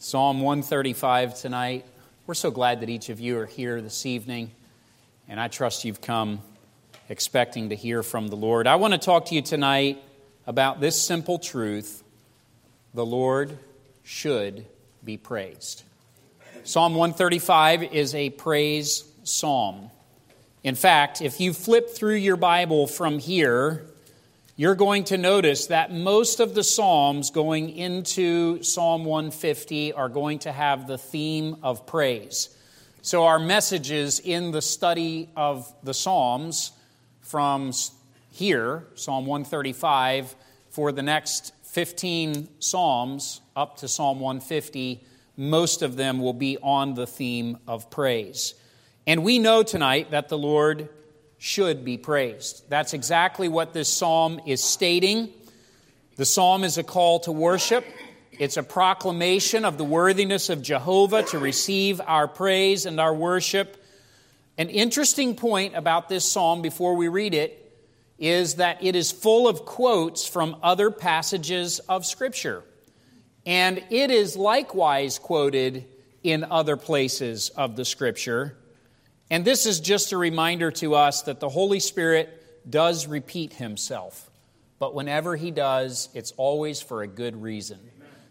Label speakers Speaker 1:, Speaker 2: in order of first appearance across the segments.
Speaker 1: Psalm 135 tonight. We're so glad that each of you are here this evening, and I trust you've come expecting to hear from the Lord. I want to talk to you tonight about this simple truth the Lord should be praised. Psalm 135 is a praise psalm. In fact, if you flip through your Bible from here you're going to notice that most of the Psalms going into Psalm 150 are going to have the theme of praise. So, our messages in the study of the Psalms from here, Psalm 135, for the next 15 Psalms up to Psalm 150, most of them will be on the theme of praise. And we know tonight that the Lord should be praised. That's exactly what this psalm is stating. The psalm is a call to worship. It's a proclamation of the worthiness of Jehovah to receive our praise and our worship. An interesting point about this psalm before we read it is that it is full of quotes from other passages of Scripture. And it is likewise quoted in other places of the Scripture. And this is just a reminder to us that the Holy Spirit does repeat himself. But whenever he does, it's always for a good reason.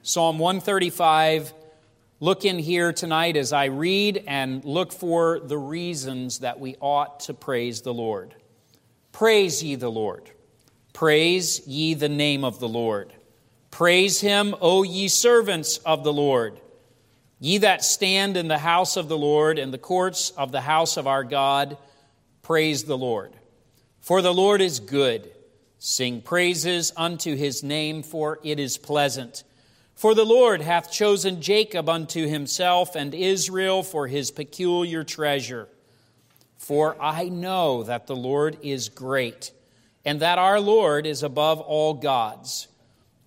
Speaker 1: Psalm 135, look in here tonight as I read and look for the reasons that we ought to praise the Lord. Praise ye the Lord. Praise ye the name of the Lord. Praise him, O ye servants of the Lord. Ye that stand in the house of the Lord, in the courts of the house of our God, praise the Lord. For the Lord is good. Sing praises unto his name, for it is pleasant. For the Lord hath chosen Jacob unto himself, and Israel for his peculiar treasure. For I know that the Lord is great, and that our Lord is above all gods.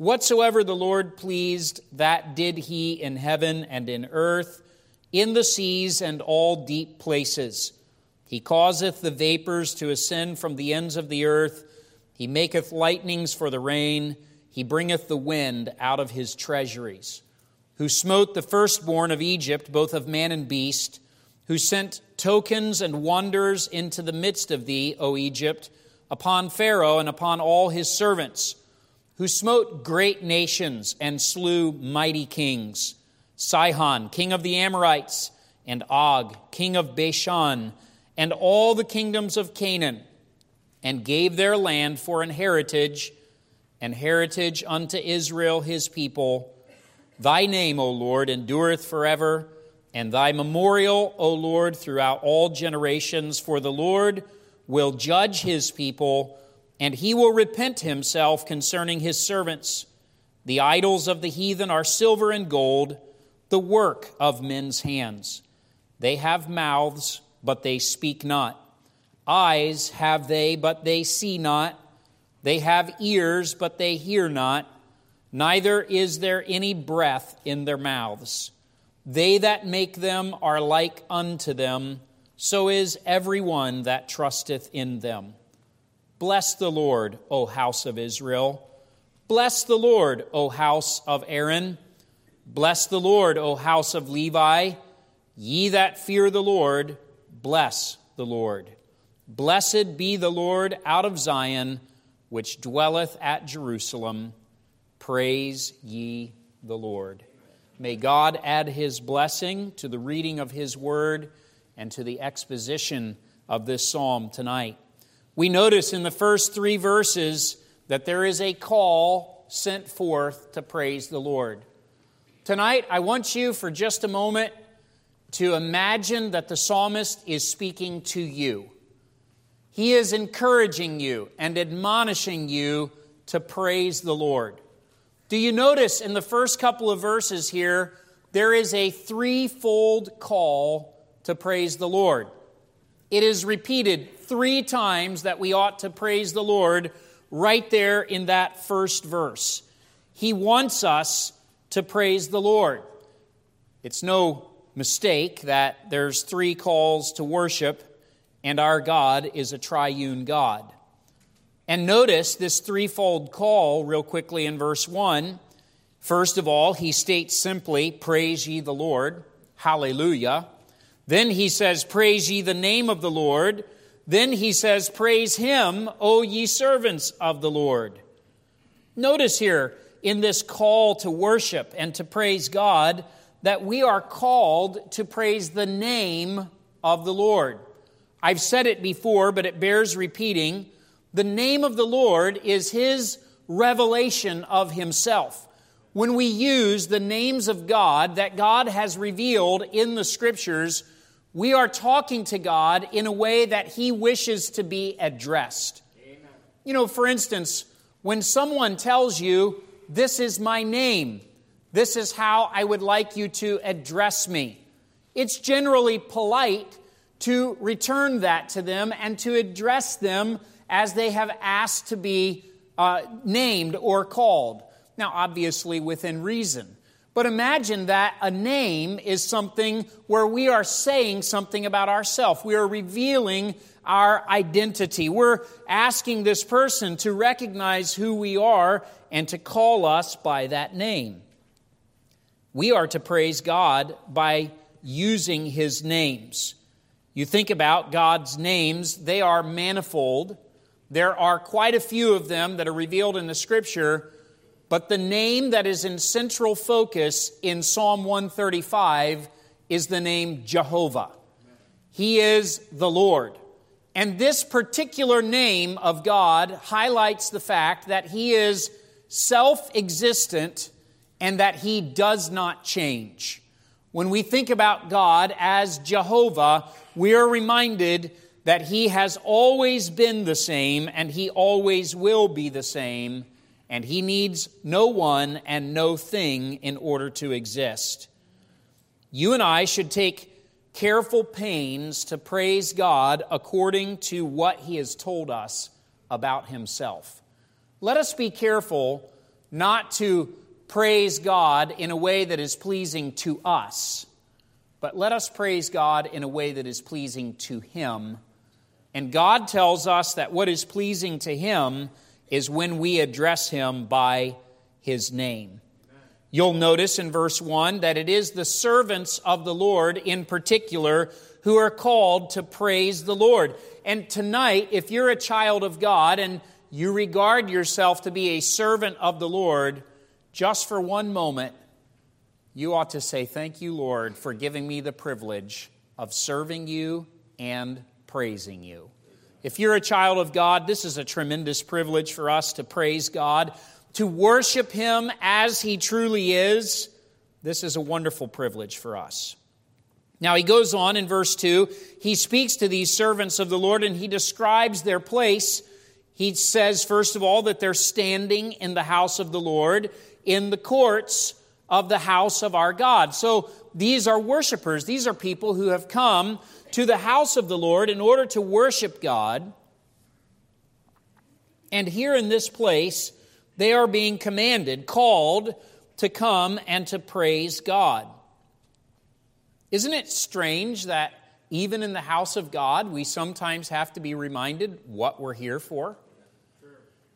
Speaker 1: Whatsoever the Lord pleased, that did he in heaven and in earth, in the seas and all deep places. He causeth the vapors to ascend from the ends of the earth. He maketh lightnings for the rain. He bringeth the wind out of his treasuries. Who smote the firstborn of Egypt, both of man and beast, who sent tokens and wonders into the midst of thee, O Egypt, upon Pharaoh and upon all his servants who smote great nations and slew mighty kings Sihon, king of the Amorites, and Og, king of Bashan, and all the kingdoms of Canaan, and gave their land for an heritage, and heritage unto Israel his people. Thy name, O Lord, endureth forever, and thy memorial, O Lord, throughout all generations. For the Lord will judge his people and he will repent himself concerning his servants. The idols of the heathen are silver and gold, the work of men's hands. They have mouths, but they speak not. Eyes have they, but they see not. They have ears, but they hear not. Neither is there any breath in their mouths. They that make them are like unto them, so is every one that trusteth in them. Bless the Lord, O house of Israel. Bless the Lord, O house of Aaron. Bless the Lord, O house of Levi. Ye that fear the Lord, bless the Lord. Blessed be the Lord out of Zion, which dwelleth at Jerusalem. Praise ye the Lord. May God add his blessing to the reading of his word and to the exposition of this psalm tonight. We notice in the first three verses that there is a call sent forth to praise the Lord. Tonight, I want you for just a moment to imagine that the psalmist is speaking to you. He is encouraging you and admonishing you to praise the Lord. Do you notice in the first couple of verses here, there is a threefold call to praise the Lord? It is repeated three times that we ought to praise the Lord right there in that first verse. He wants us to praise the Lord. It's no mistake that there's three calls to worship, and our God is a triune God. And notice this threefold call, real quickly in verse 1. First of all, he states simply, Praise ye the Lord. Hallelujah. Then he says, Praise ye the name of the Lord. Then he says, Praise him, O ye servants of the Lord. Notice here in this call to worship and to praise God that we are called to praise the name of the Lord. I've said it before, but it bears repeating. The name of the Lord is his revelation of himself. When we use the names of God that God has revealed in the scriptures, we are talking to God in a way that he wishes to be addressed. Amen. You know, for instance, when someone tells you, This is my name, this is how I would like you to address me, it's generally polite to return that to them and to address them as they have asked to be uh, named or called. Now, obviously, within reason. But imagine that a name is something where we are saying something about ourselves. We are revealing our identity. We're asking this person to recognize who we are and to call us by that name. We are to praise God by using his names. You think about God's names, they are manifold. There are quite a few of them that are revealed in the scripture, but the name that is in central focus in Psalm 135 is the name Jehovah. He is the Lord. And this particular name of God highlights the fact that He is self existent and that He does not change. When we think about God as Jehovah, we are reminded that He has always been the same and He always will be the same, and He needs no one and no thing in order to exist. You and I should take careful pains to praise God according to what He has told us about Himself. Let us be careful not to praise God in a way that is pleasing to us, but let us praise God in a way that is pleasing to Him and God tells us that what is pleasing to Him is when we address Him by His name. You'll notice in verse 1 that it is the servants of the Lord in particular who are called to praise the Lord. And tonight, if you're a child of God and you regard yourself to be a servant of the Lord, just for one moment, you ought to say, Thank you, Lord, for giving me the privilege of serving you and praising you. If you're a child of God, this is a tremendous privilege for us to praise God, to worship Him as He truly is. This is a wonderful privilege for us. Now, he goes on in verse 2. He speaks to these servants of the Lord and he describes their place. He says, first of all, that they're standing in the house of the Lord, in the courts of the house of our God. So these are worshipers. These are people who have come to the house of the Lord in order to worship God. And here in this place, they are being commanded, called to come and to praise God. Isn't it strange that even in the house of God, we sometimes have to be reminded what we're here for?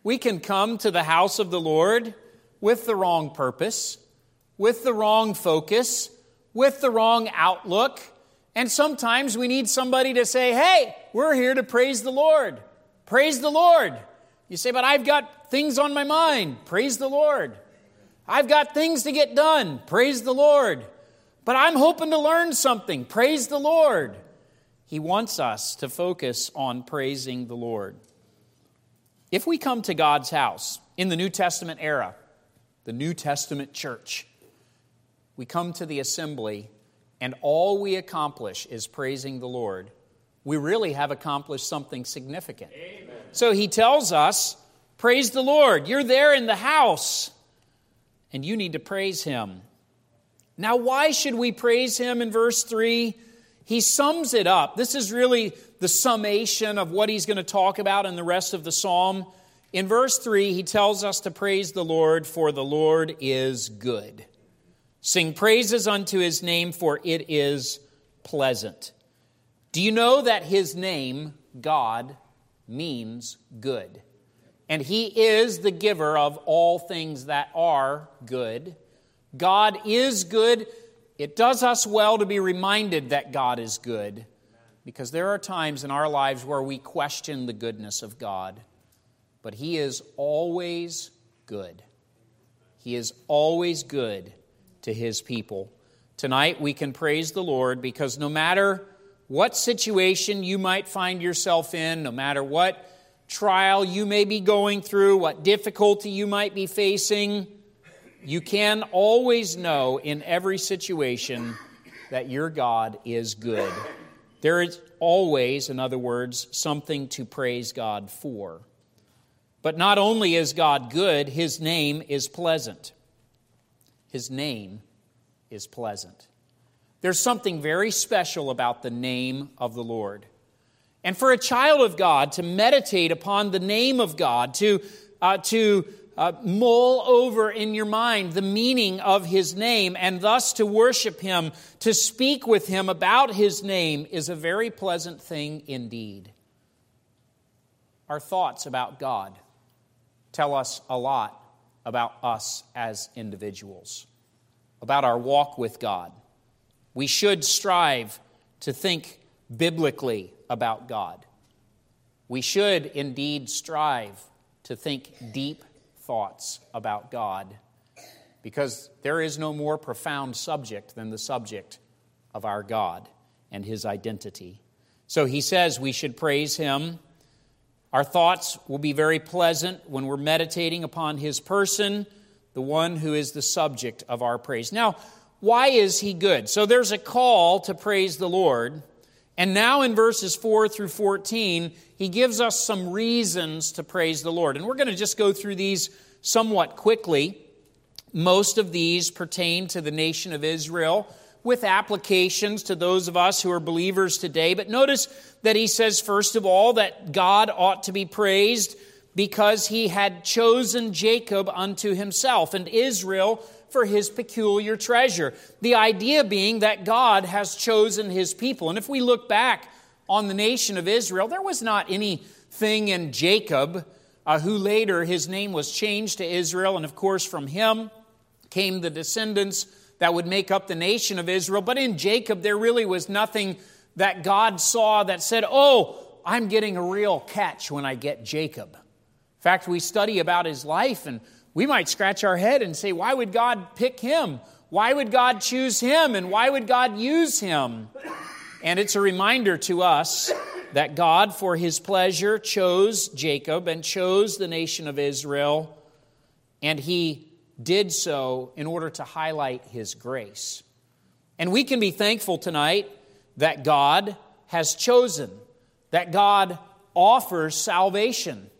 Speaker 1: We can come to the house of the Lord with the wrong purpose, with the wrong focus, with the wrong outlook and sometimes we need somebody to say, hey, we're here to praise the Lord. Praise the Lord. You say, but I've got things on my mind. Praise the Lord. I've got things to get done. Praise the Lord. But I'm hoping to learn something. Praise the Lord. He wants us to focus on praising the Lord. If we come to God's house in the New Testament era, the New Testament church, we come to the assembly and all we accomplish is praising the Lord, we really have accomplished something significant. Amen. So he tells us, Praise the Lord. You're there in the house, and you need to praise him. Now, why should we praise him in verse 3? He sums it up. This is really the summation of what he's going to talk about in the rest of the psalm. In verse 3, he tells us to praise the Lord, for the Lord is good. Sing praises unto his name, for it is pleasant. Do you know that his name, God, means good? and He is the giver of all things that are good. God is good. It does us well to be reminded that God is good because there are times in our lives where we question the goodness of God, but He is always good. He is always good to His people. Tonight we can praise the Lord because no matter what situation you might find yourself in, no matter what trial you may be going through, what difficulty you might be facing, you can always know in every situation that your God is good. There is always, in other words, something to praise God for. But not only is God good, his name is pleasant. His name is pleasant. There's something very special about the name of the Lord. And for a child of God to meditate upon the name of God, to, uh, to uh, mull over in your mind the meaning of his name, and thus to worship him, to speak with him about his name, is a very pleasant thing indeed. Our thoughts about God tell us a lot about us as individuals, about our walk with God. We should strive to think biblically about God. We should indeed strive to think deep thoughts about God because there is no more profound subject than the subject of our God and his identity. So he says we should praise him. Our thoughts will be very pleasant when we're meditating upon his person, the one who is the subject of our praise. Now, why is he good? So there's a call to praise the Lord. And now in verses 4 through 14, he gives us some reasons to praise the Lord. And we're going to just go through these somewhat quickly. Most of these pertain to the nation of Israel with applications to those of us who are believers today. But notice that he says, first of all, that God ought to be praised because he had chosen Jacob unto himself and Israel for his peculiar treasure. The idea being that God has chosen his people. And if we look back on the nation of Israel, there was not anything in Jacob, uh, who later his name was changed to Israel, and of course from him came the descendants that would make up the nation of Israel. But in Jacob, there really was nothing that God saw that said, Oh, I'm getting a real catch when I get Jacob. In fact, we study about his life and we might scratch our head and say, why would God pick him? Why would God choose him? And why would God use him? And it's a reminder to us that God, for his pleasure, chose Jacob and chose the nation of Israel, and he did so in order to highlight his grace. And we can be thankful tonight that God has chosen, that God offers salvation.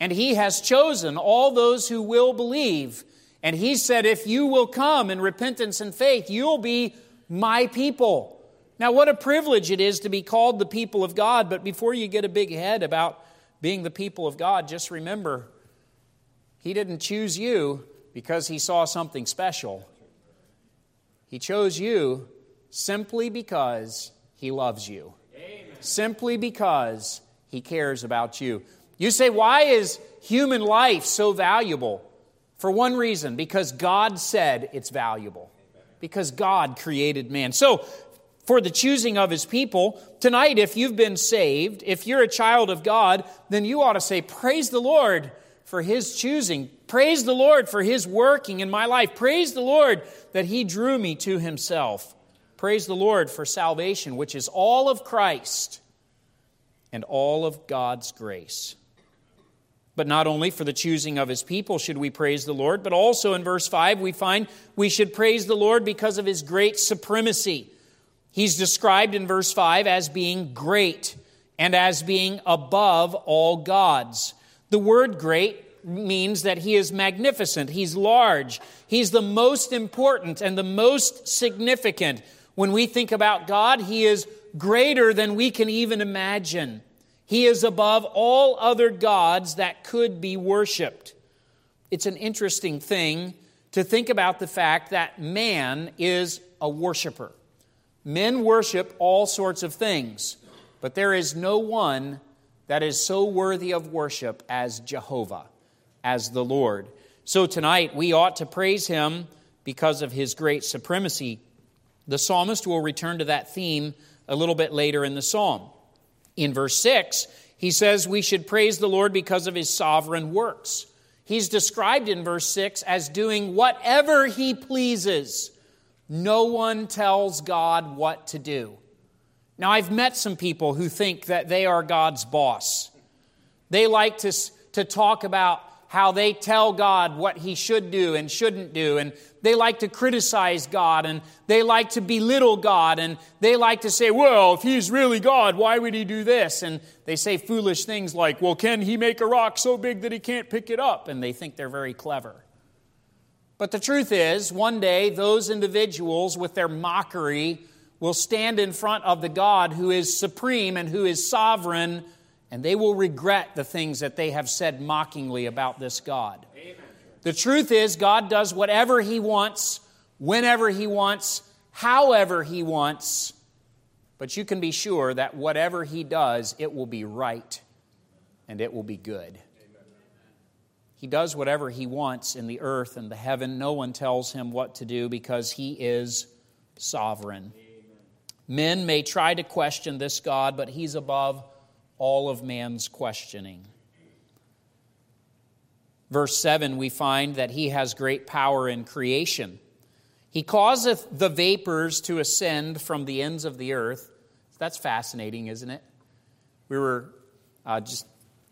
Speaker 1: And he has chosen all those who will believe. And he said, If you will come in repentance and faith, you'll be my people. Now, what a privilege it is to be called the people of God. But before you get a big head about being the people of God, just remember, he didn't choose you because he saw something special. He chose you simply because he loves you, Amen. simply because he cares about you. You say, why is human life so valuable? For one reason, because God said it's valuable. Because God created man. So, for the choosing of his people, tonight, if you've been saved, if you're a child of God, then you ought to say, Praise the Lord for his choosing. Praise the Lord for his working in my life. Praise the Lord that he drew me to himself. Praise the Lord for salvation, which is all of Christ and all of God's grace. But not only for the choosing of his people should we praise the Lord, but also in verse 5 we find we should praise the Lord because of his great supremacy. He's described in verse 5 as being great and as being above all gods. The word great means that he is magnificent, he's large, he's the most important and the most significant. When we think about God, he is greater than we can even imagine. He is above all other gods that could be worshiped. It's an interesting thing to think about the fact that man is a worshiper. Men worship all sorts of things, but there is no one that is so worthy of worship as Jehovah, as the Lord. So tonight we ought to praise him because of his great supremacy. The psalmist will return to that theme a little bit later in the psalm. In verse 6, he says we should praise the Lord because of his sovereign works. He's described in verse 6 as doing whatever he pleases. No one tells God what to do. Now, I've met some people who think that they are God's boss. They like to, to talk about how they tell God what he should do and shouldn't do, and they like to criticize God, and they like to belittle God, and they like to say, Well, if he's really God, why would he do this? And they say foolish things like, Well, can he make a rock so big that he can't pick it up? And they think they're very clever. But the truth is, one day, those individuals with their mockery will stand in front of the God who is supreme and who is sovereign, and they will regret the things that they have said mockingly about this God. Amen. The truth is, God does whatever He wants, whenever He wants, however He wants, but you can be sure that whatever He does, it will be right and it will be good. He does whatever he wants in the earth and the heaven. No one tells him what to do because he is sovereign. Men may try to question this God, but he's above all of man's questioning. Verse 7, we find that he has great power in creation. He causeth the vapors to ascend from the ends of the earth. That's fascinating, isn't it? We were uh, just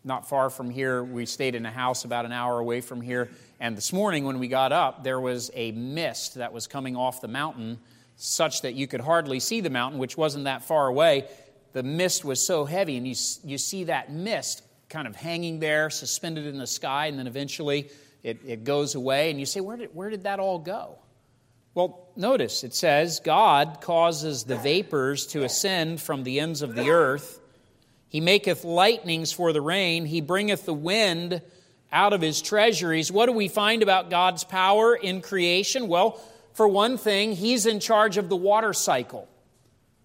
Speaker 1: not far from here. We stayed in a house about an hour away from here. And this morning, when we got up, there was a mist that was coming off the mountain such that you could hardly see the mountain, which wasn't that far away. The mist was so heavy, and you, you see that mist kind of hanging there, suspended in the sky, and then eventually it, it goes away, and you say, where did, where did that all go? Well, notice it says, God causes the vapors to ascend from the ends of the earth. He maketh lightnings for the rain. He bringeth the wind out of his treasuries. What do we find about God's power in creation? Well, for one thing, he's in charge of the water cycle.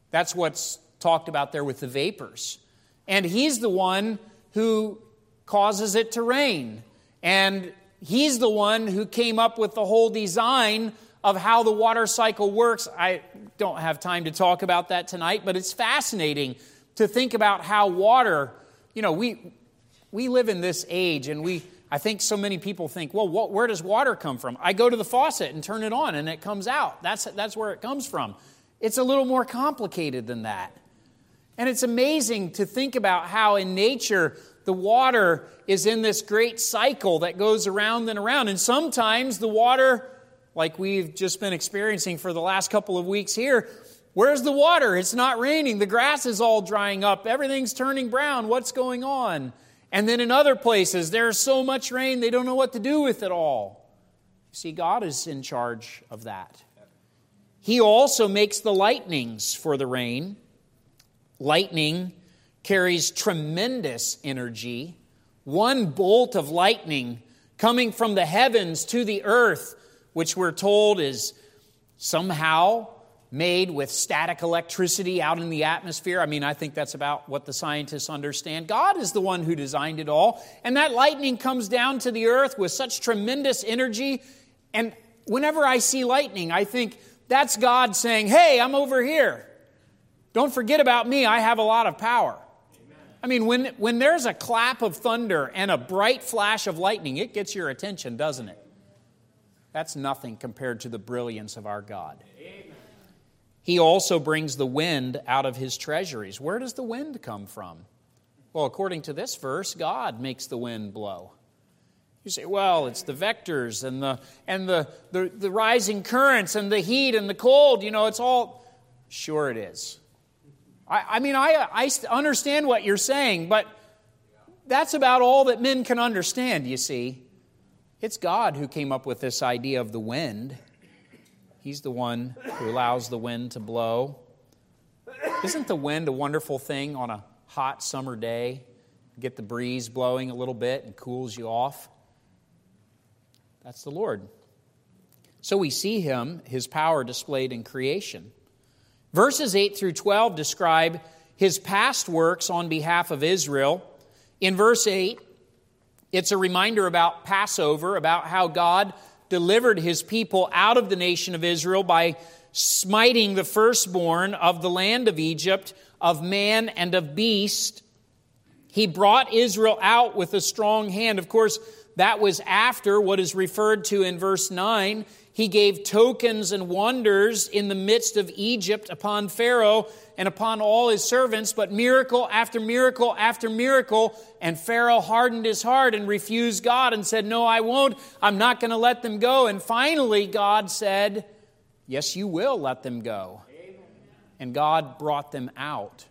Speaker 1: That's what's talked about there with the vapors. And he's the one who causes it to rain. And he's the one who came up with the whole design of how the water cycle works. I don't have time to talk about that tonight, but it's fascinating to think about how water, you know, we we live in this age and we I think so many people think, well, what, where does water come from? I go to the faucet and turn it on and it comes out. That's, that's where it comes from. It's a little more complicated than that. And it's amazing to think about how in nature the water is in this great cycle that goes around and around. And sometimes the water, like we've just been experiencing for the last couple of weeks here, where's the water? It's not raining. The grass is all drying up. Everything's turning brown. What's going on? And then in other places, there's so much rain, they don't know what to do with it all. See, God is in charge of that. He also makes the lightnings for the rain. Lightning carries tremendous energy. One bolt of lightning coming from the heavens to the earth, which we're told is somehow made with static electricity out in the atmosphere. I mean, I think that's about what the scientists understand. God is the one who designed it all. And that lightning comes down to the earth with such tremendous energy. And whenever I see lightning, I think that's God saying, Hey, I'm over here. Don't forget about me. I have a lot of power. I mean, when, when there's a clap of thunder and a bright flash of lightning, it gets your attention, doesn't it? That's nothing compared to the brilliance of our God. He also brings the wind out of his treasuries. Where does the wind come from? Well, according to this verse, God makes the wind blow. You say, well, it's the vectors and the and the, the, the rising currents and the heat and the cold, you know, it's all sure it is. I, I mean, I, I understand what you're saying, but that's about all that men can understand, you see. It's God who came up with this idea of the wind. He's the one who allows the wind to blow. Isn't the wind a wonderful thing on a hot summer day? Get the breeze blowing a little bit and cools you off. That's the Lord. So we see him, his power displayed in creation. Verses 8 through 12 describe his past works on behalf of Israel. In verse 8, it's a reminder about Passover, about how God delivered his people out of the nation of Israel by smiting the firstborn of the land of Egypt, of man and of beast. He brought Israel out with a strong hand. Of course, that was after what is referred to in verse 9. He gave tokens and wonders in the midst of Egypt upon Pharaoh and upon all his servants, but miracle after miracle after miracle. And Pharaoh hardened his heart and refused God and said, No, I won't. I'm not going to let them go. And finally, God said, Yes, you will let them go. And God brought them out.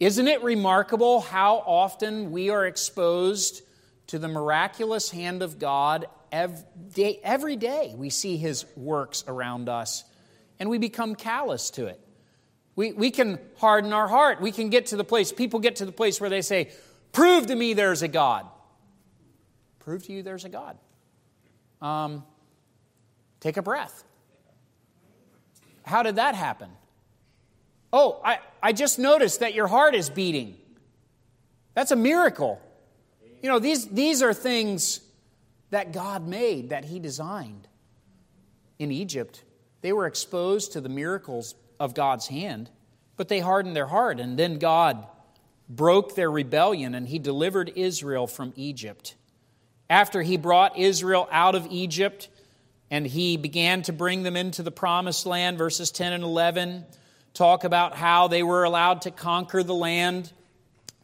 Speaker 1: Isn't it remarkable how often we are exposed to the miraculous hand of God every day, every day? We see His works around us and we become callous to it. We, we can harden our heart. We can get to the place, people get to the place where they say, Prove to me there's a God. Prove to you there's a God. Um, take a breath. How did that happen? Oh, I, I just noticed that your heart is beating. That's a miracle. You know, these, these are things that God made, that He designed. In Egypt, they were exposed to the miracles of God's hand, but they hardened their heart, and then God broke their rebellion and He delivered Israel from Egypt. After He brought Israel out of Egypt, and he began to bring them into the promised land. Verses 10 and 11 talk about how they were allowed to conquer the land.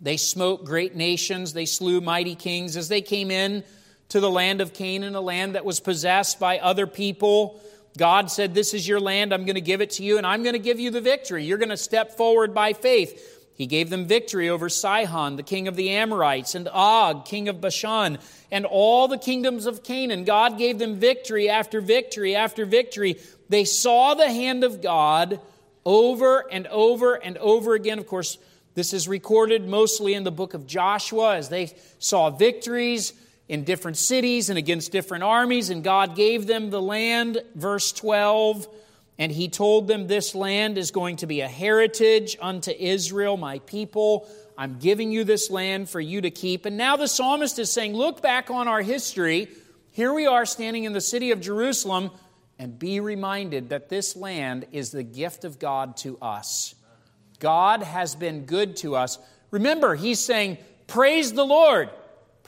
Speaker 1: They smote great nations, they slew mighty kings as they came in to the land of Canaan, a land that was possessed by other people. God said, This is your land, I'm going to give it to you, and I'm going to give you the victory. You're going to step forward by faith. He gave them victory over Sihon, the king of the Amorites, and Og, king of Bashan, and all the kingdoms of Canaan. God gave them victory after victory after victory. They saw the hand of God over and over and over again. Of course, this is recorded mostly in the book of Joshua as they saw victories in different cities and against different armies, and God gave them the land. Verse 12 and he told them, This land is going to be a heritage unto Israel, my people. I'm giving you this land for you to keep. And now the psalmist is saying, Look back on our history. Here we are standing in the city of Jerusalem, and be reminded that this land is the gift of God to us. God has been good to us. Remember, he's saying, Praise the Lord.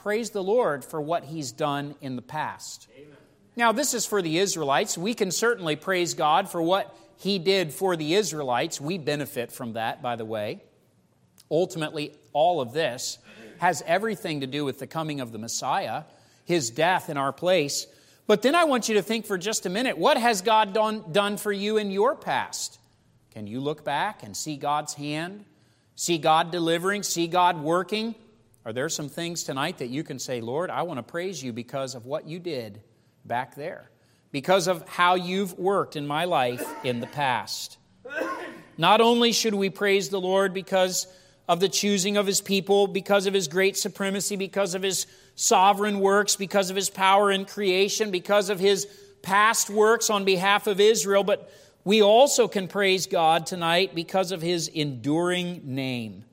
Speaker 1: Praise the Lord for what he's done in the past. Amen. Now, this is for the Israelites. We can certainly praise God for what He did for the Israelites. We benefit from that, by the way. Ultimately, all of this has everything to do with the coming of the Messiah, His death in our place. But then I want you to think for just a minute what has God done, done for you in your past? Can you look back and see God's hand? See God delivering? See God working? Are there some things tonight that you can say, Lord, I want to praise you because of what you did? back there because of how you've worked in my life in the past. Not only should we praise the Lord because of the choosing of his people, because of his great supremacy, because of his sovereign works, because of his power in creation, because of his past works on behalf of Israel, but we also can praise God tonight because of his enduring name.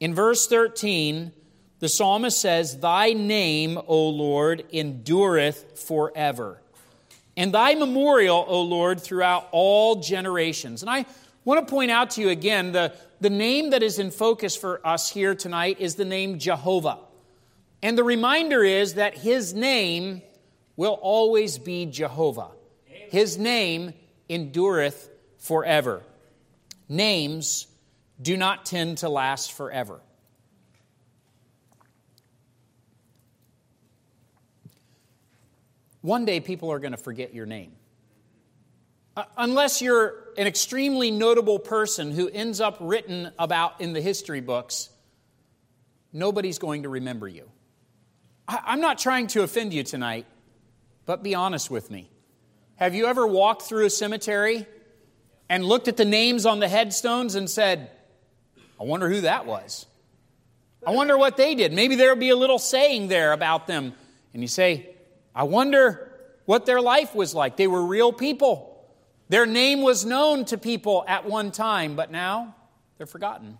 Speaker 1: In verse 13, the psalmist says, Thy name, O Lord, endureth forever. And thy memorial, O Lord, throughout all generations. And I want to point out to you again the, the name that is in focus for us here tonight is the name Jehovah. And the reminder is that his name will always be Jehovah. His name endureth forever. Names do not tend to last forever. One day people are going to forget your name. Uh, unless you're an extremely notable person who ends up written about in the history books, nobody's going to remember you. I'm not trying to offend you tonight, but be honest with me. Have you ever walked through a cemetery and looked at the names on the headstones and said, I wonder who that was? I wonder what they did. Maybe there'll be a little saying there about them. And you say, I wonder what their life was like. They were real people. Their name was known to people at one time, but now they're forgotten.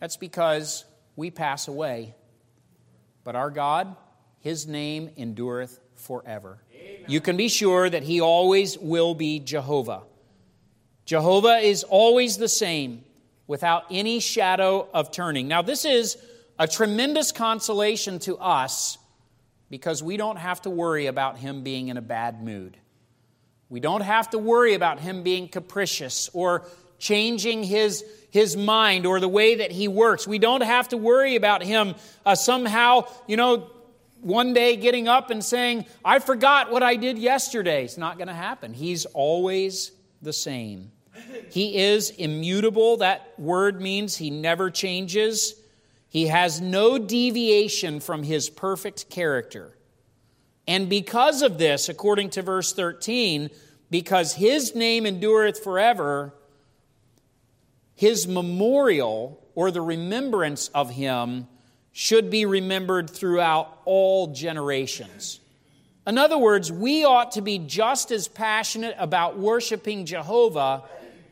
Speaker 1: That's because we pass away. But our God, his name endureth forever. Amen. You can be sure that he always will be Jehovah. Jehovah is always the same without any shadow of turning. Now, this is a tremendous consolation to us because we don't have to worry about him being in a bad mood. We don't have to worry about him being capricious or changing his, his mind or the way that he works. We don't have to worry about him uh, somehow, you know, one day getting up and saying, I forgot what I did yesterday. It's not going to happen. He's always the same. He is immutable. That word means he never changes. He has no deviation from his perfect character. And because of this, according to verse 13, because his name endureth forever, his memorial or the remembrance of him should be remembered throughout all generations. In other words, we ought to be just as passionate about worshiping Jehovah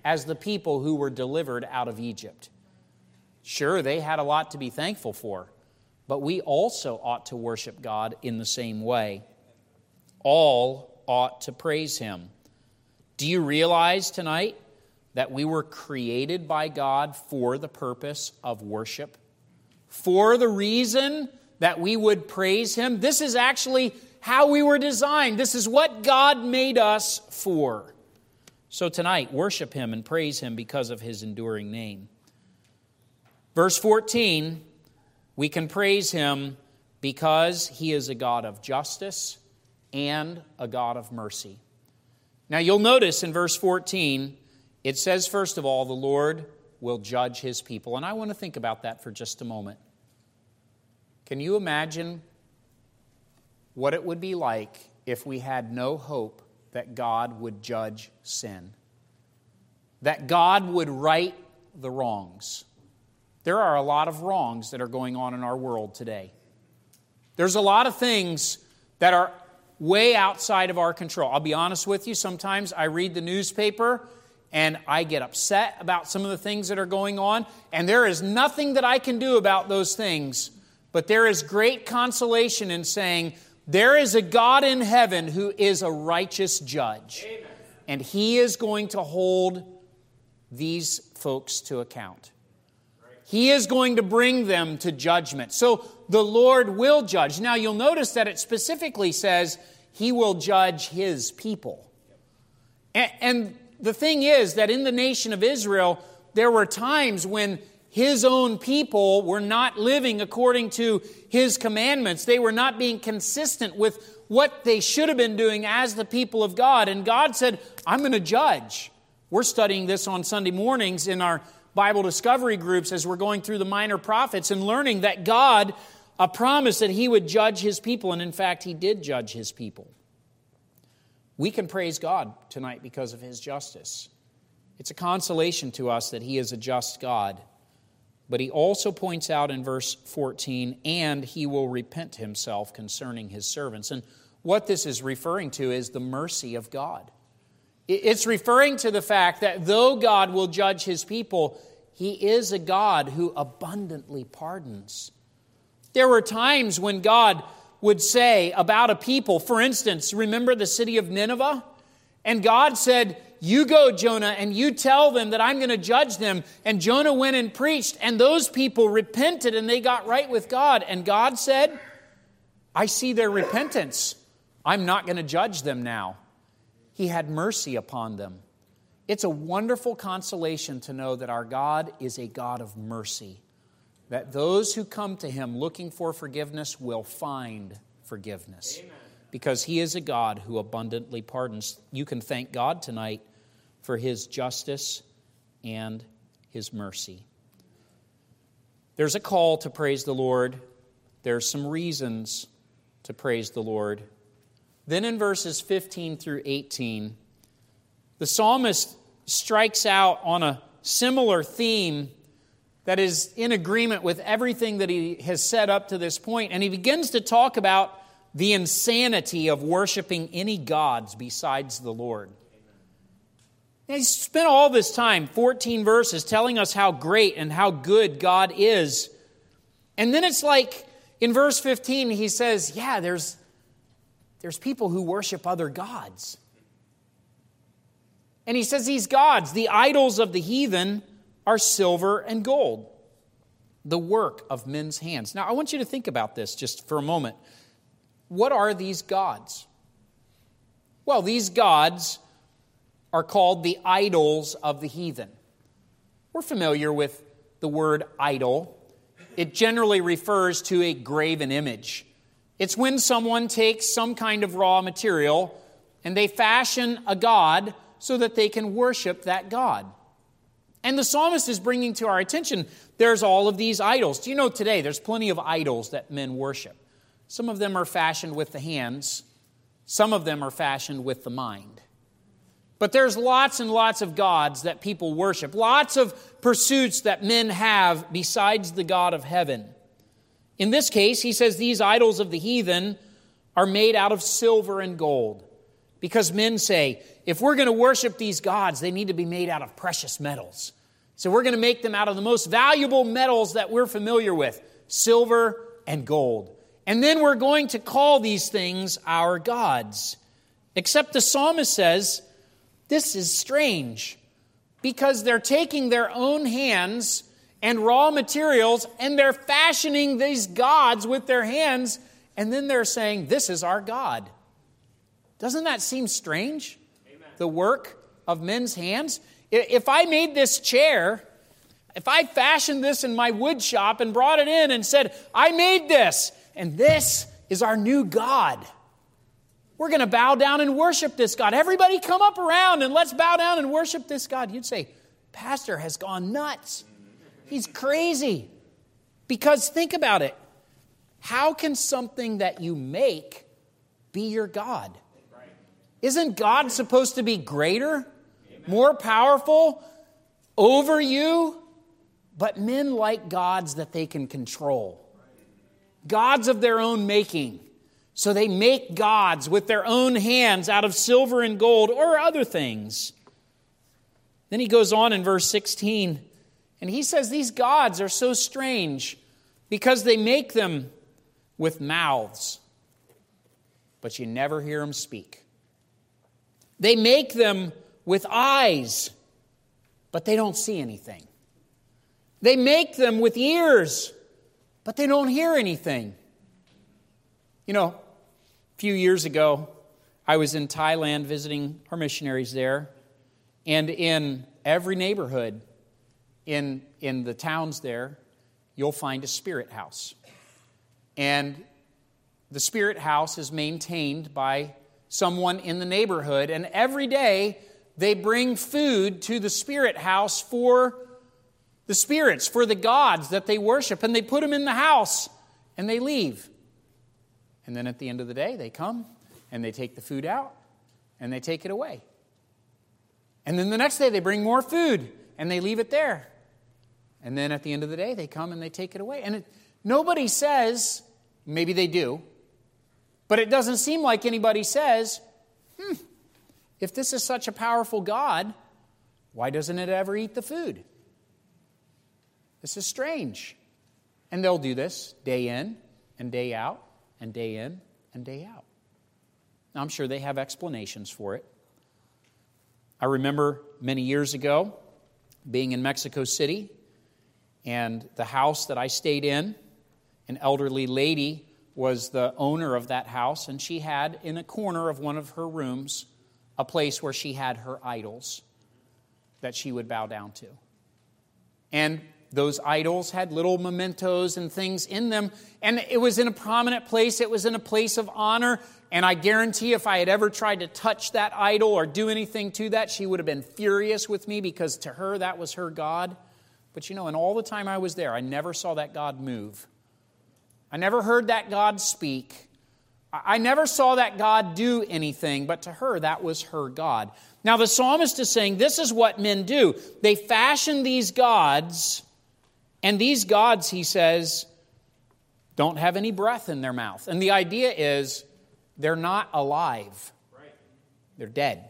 Speaker 1: as the people who were delivered out of Egypt. Sure, they had a lot to be thankful for, but we also ought to worship God in the same way. All ought to praise Him. Do you realize tonight that we were created by God for the purpose of worship? for the reason that we would praise Him. This is actually how we were designed. This is what God made us for. So tonight, worship Him and praise Him because of His enduring name. Verse 14, we can praise Him because He is a God of justice and a God of mercy. Now, you'll notice in verse 14, it says, first of all, the Lord will judge his people. And I want to think about that for just a moment. Can you imagine what it would be like if we had no hope that God would judge sin? That God would right the wrongs. There are a lot of wrongs that are going on in our world today. There's a lot of things that are way outside of our control. I'll be honest with you, sometimes I read the newspaper and I get upset about some of the things that are going on, and there is nothing that I can do about those things. But there is great consolation in saying, there is a God in heaven who is a righteous judge, Amen. and he is going to hold these folks to account. He is going to bring them to judgment. So the Lord will judge. Now you'll notice that it specifically says he will judge his people. And, the thing is that in the nation of Israel, there were times when his own people were not living according to his commandments. They were not being consistent with what they should have been doing as the people of God. And God said, I'm going to judge. We're studying this on Sunday mornings in our Bible discovery groups as we're going through the minor prophets and learning that God a promise that he would judge his people. And in fact, he did judge his people. We can praise God tonight because of his justice. It's a consolation to us that he is a just God. But he also points out in verse 14, and he will repent himself concerning his servants. And what this is referring to is the mercy of God. It's referring to the fact that though God will judge his people, he is a God who abundantly pardons. There were times when God would say about a people, for instance, remember the city of Nineveh? And God said, You go, Jonah, and you tell them that I'm going to judge them. And Jonah went and preached, and those people repented and they got right with God. And God said, I see their repentance. I'm not going to judge them now. He had mercy upon them. It's a wonderful consolation to know that our God is a God of mercy that those who come to him looking for forgiveness will find forgiveness. Amen. Because he is a God who abundantly pardons. You can thank God tonight for his justice and his mercy. There's a call to praise the Lord. There's some reasons to praise the Lord. Then in verses 15 through 18, the psalmist strikes out on a similar theme that is in agreement with everything that he has said up to this point, and he begins to talk about the insanity of worshiping any gods besides the Lord. And he's spent all this time, 14 verses, telling us how great and how good God is. And then it's like in verse 15, he says, Yeah, there's, there's people who worship other gods. And he says, These gods, the idols of the heathen, are silver and gold, the work of men's hands. Now, I want you to think about this just for a moment. What are these gods? Well, these gods are called the idols of the heathen. We're familiar with the word idol. It generally refers to a graven image. It's when someone takes some kind of raw material and they fashion a god so that they can worship that god. And the psalmist is bringing to our attention there's all of these idols. Do you know today there's plenty of idols that men worship? Some of them are fashioned with the hands, some of them are fashioned with the mind. But there's lots and lots of gods that people worship, lots of pursuits that men have besides the God of heaven. In this case, he says these idols of the heathen are made out of silver and gold. Because men say, if we're going to worship these gods, they need to be made out of precious metals. So we're going to make them out of the most valuable metals that we're familiar with silver and gold. And then we're going to call these things our gods. Except the psalmist says, this is strange because they're taking their own hands and raw materials and they're fashioning these gods with their hands, and then they're saying, This is our God. Doesn't that seem strange? Amen. The work of men's hands? If I made this chair, if I fashioned this in my wood shop and brought it in and said, I made this, and this is our new God. We're going to bow down and worship this God. Everybody come up around and let's bow down and worship this God. You'd say, Pastor has gone nuts. He's crazy. Because think about it. How can something that you make be your God? Isn't God supposed to be greater, more powerful over you? But men like gods that they can control, gods of their own making. So they make gods with their own hands out of silver and gold or other things. Then he goes on in verse 16 and he says these gods are so strange because they make them with mouths, but you never hear them speak. They make them with eyes, but they don't see anything. They make them with ears, but they don't hear anything. You know, a few years ago, I was in Thailand visiting our missionaries there, and in every neighborhood in, in the towns there, you'll find a spirit house. And the spirit house is maintained by someone in the neighborhood, and every day they bring food to the spirit house for the spirits, for the gods that they worship, and they put them in the house and they leave. And then at the end of the day, they come and they take the food out and they take it away. And then the next day, they bring more food and they leave it there. And then at the end of the day, they come and they take it away. And it, nobody says, maybe they do, but it doesn't seem like anybody says, hmm, if this is such a powerful God, why doesn't it ever eat the food? This is strange. And they'll do this day in and day out and day in and day out. Now, I'm sure they have explanations for it. I remember many years ago being in Mexico City, and the house that I stayed in, an elderly lady was the owner of that house, and she had in a corner of one of her rooms a place where she had her idols that she would bow down to. And those idols had little mementos and things in them, and it was in a prominent place, it was in a place of honor. And I guarantee if I had ever tried to touch that idol or do anything to that, she would have been furious with me because to her that was her God. But you know, in all the time I was there, I never saw that God move. I never heard that God speak. I never saw that God do anything, but to her, that was her God. Now, the psalmist is saying this is what men do. They fashion these gods, and these gods, he says, don't have any breath in their mouth. And the idea is they're not alive, they're dead.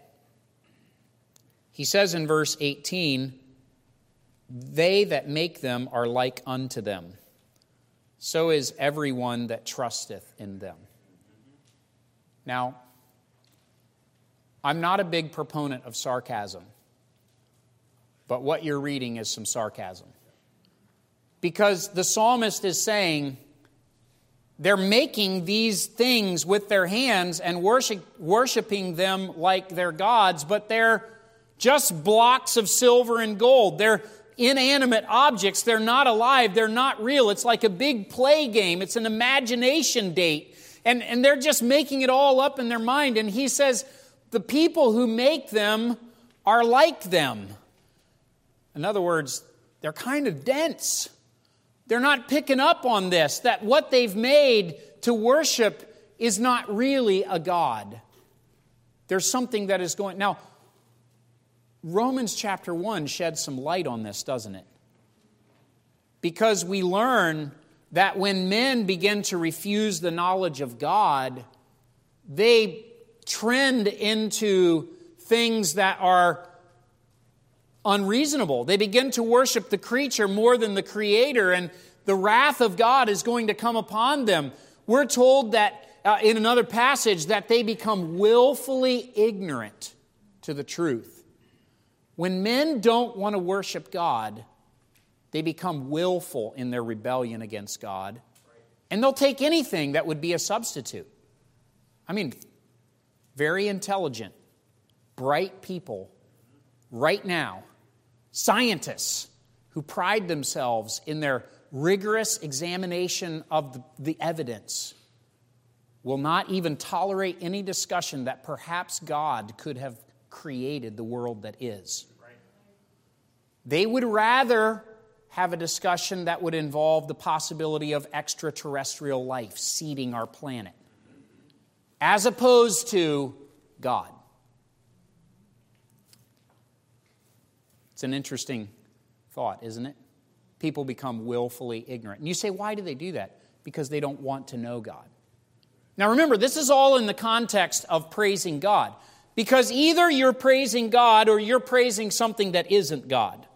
Speaker 1: He says in verse 18, They that make them are like unto them. so is everyone that trusteth in them. Now, I'm not a big proponent of sarcasm, but what you're reading is some sarcasm. Because the psalmist is saying, they're making these things with their hands and worship, worshiping them like they're gods, but they're just blocks of silver and gold. They're inanimate objects. They're not alive. They're not real. It's like a big play game. It's an imagination date. And, and they're just making it all up in their mind. And he says, the people who make them are like them. In other words, they're kind of dense. They're not picking up on this, that what they've made to worship is not really a God. There's something that is going. Now, Romans chapter 1 sheds some light on this, doesn't it? Because we learn that when men begin to refuse the knowledge of God, they trend into things that are unreasonable. They begin to worship the creature more than the creator, and the wrath of God is going to come upon them. We're told that uh, in another passage that they become willfully ignorant to the truth. When men don't want to worship God, they become willful in their rebellion against God, and they'll take anything that would be a substitute. I mean, very intelligent, bright people right now Scientists who pride themselves in their rigorous examination of the, evidence will not even tolerate any discussion that perhaps God could have created the world that is. They would rather have a discussion that would involve the possibility of extraterrestrial life seeding our planet, as opposed to God. It's an interesting thought, isn't it? People become willfully ignorant. And you say, why do they do that? Because they don't want to know God. Now remember, this is all in the context of praising God. Because either you're praising God or you're praising something that isn't God.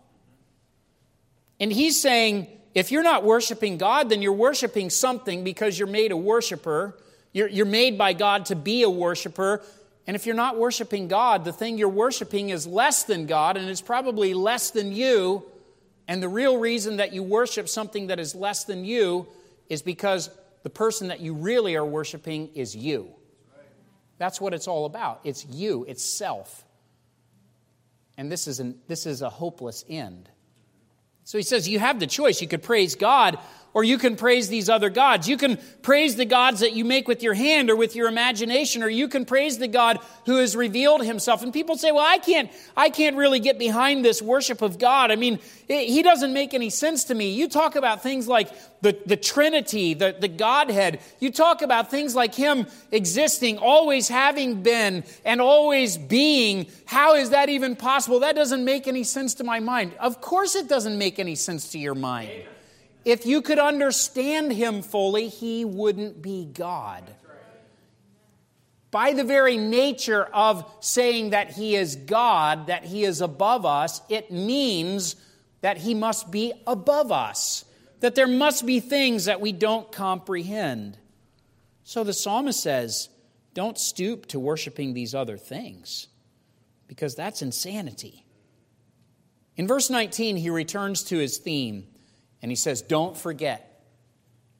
Speaker 1: And he's saying, if you're not worshiping God, then you're worshiping something because you're made a worshiper. You're, you're made by God to be a worshiper. And if you're not worshiping God, the thing you're worshiping is less than God and it's probably less than you. And the real reason that you worship something that is less than you is because the person that you really are worshiping is you. That's what it's all about. It's you, it's self. And this is, an, this is a hopeless end. So he says, You have the choice. You could praise God or you can praise these other gods. You can praise the gods that you make with your hand or with your imagination, or you can praise the God who has revealed himself. And people say, well, I can't, I can't really get behind this worship of God. I mean, it, he doesn't make any sense to me. You talk about things like the, the Trinity, the, the Godhead. You talk about things like him existing, always having been, and always being. How is that even possible? That doesn't make any sense to my mind. Of course it doesn't make any sense to your mind. If you could understand him fully, he wouldn't be God. By the very nature of saying that he is God, that he is above us, it means that he must be above us, that there must be things that we don't comprehend. So the psalmist says, don't stoop to worshiping these other things, because that's insanity. In verse 19, he returns to his theme and he says, Don't forget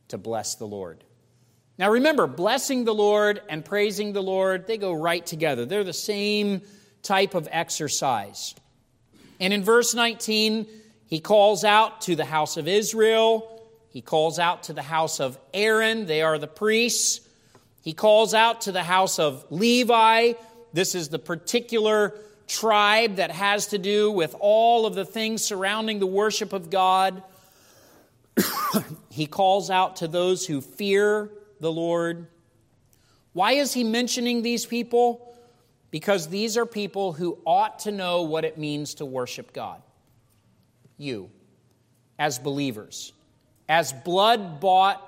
Speaker 1: to bless the Lord. Now remember, blessing the Lord and praising the Lord, they go right together. They're the same type of exercise. And in verse 19, he calls out to the house of Israel. He calls out to the house of Aaron. They are the priests. He calls out to the house of Levi. This is the particular tribe that has to do with all of the things surrounding the worship of God. he calls out to those who fear the Lord. Why is he mentioning these people? Because these are people who ought to know what it means to worship God. You, as believers, as blood bought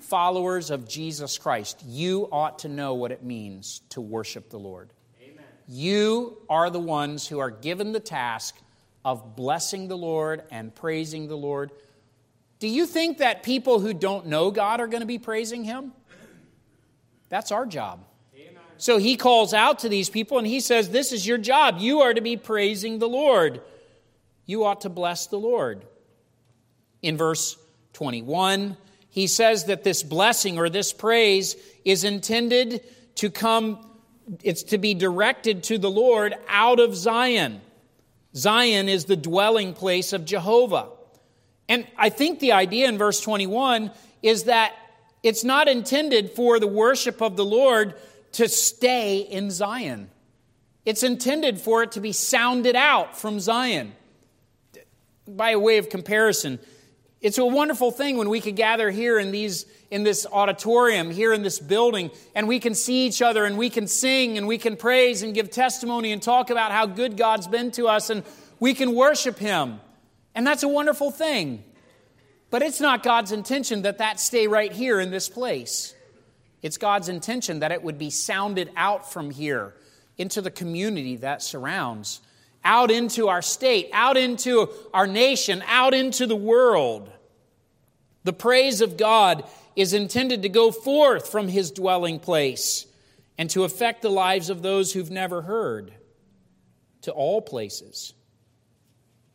Speaker 1: followers of Jesus Christ, you ought to know what it means to worship the Lord. Amen. You are the ones who are given the task of blessing the Lord and praising the Lord Do you think that people who don't know God are going to be praising Him? That's our job. So he calls out to these people and he says, This is your job. You are to be praising the Lord. You ought to bless the Lord. In verse 21, he says that this blessing or this praise is intended to come, it's to be directed to the Lord out of Zion. Zion is the dwelling place of Jehovah. And I think the idea in verse 21 is that it's not intended for the worship of the Lord to stay in Zion. It's intended for it to be sounded out from Zion. By way of comparison, it's a wonderful thing when we could gather here in these in this auditorium, here in this building, and we can see each other and we can sing and we can praise and give testimony and talk about how good God's been to us and we can worship him. And that's a wonderful thing. But it's not God's intention that that stay right here in this place. It's God's intention that it would be sounded out from here into the community that surrounds, out into our state, out into our nation, out into the world. The praise of God is intended to go forth from his dwelling place and to affect the lives of those who've never heard to all places.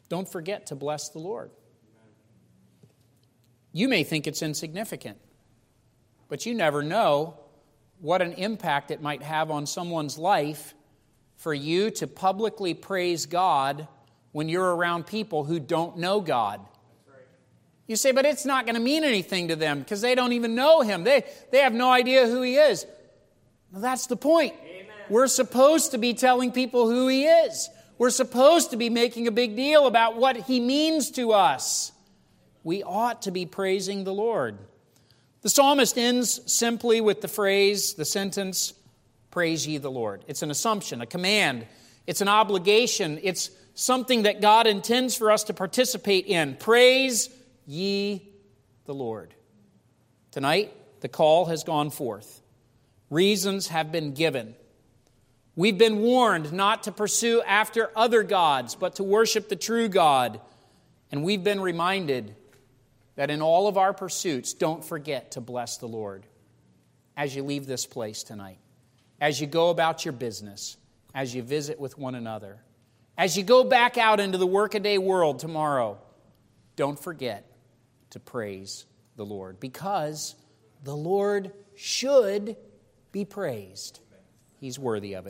Speaker 1: Don't forget to bless the Lord. You may think it's insignificant. But you never know what an impact it might have on someone's life for you to publicly praise God when you're around people who don't know God. You say, but it's not going to mean anything to them because they don't even know Him. They, they have no idea who He is. Well, that's the point. Amen. We're supposed to be telling people who He is. We're supposed to be making a big deal about what He means to us. We ought to be praising the Lord. The psalmist ends simply with the phrase, the sentence, Praise ye the Lord. It's an assumption, a command, it's an obligation, it's something that God intends for us to participate in. Praise ye the Lord. Tonight, the call has gone forth. Reasons have been given. We've been warned not to pursue after other gods, but to worship the true God. And we've been reminded that in all of our pursuits, don't forget to bless the Lord as you leave this place tonight, as you go about your business, as you visit with one another, as you go back out into the workaday world tomorrow. Don't forget to praise the Lord because the Lord should be praised. He's worthy of it.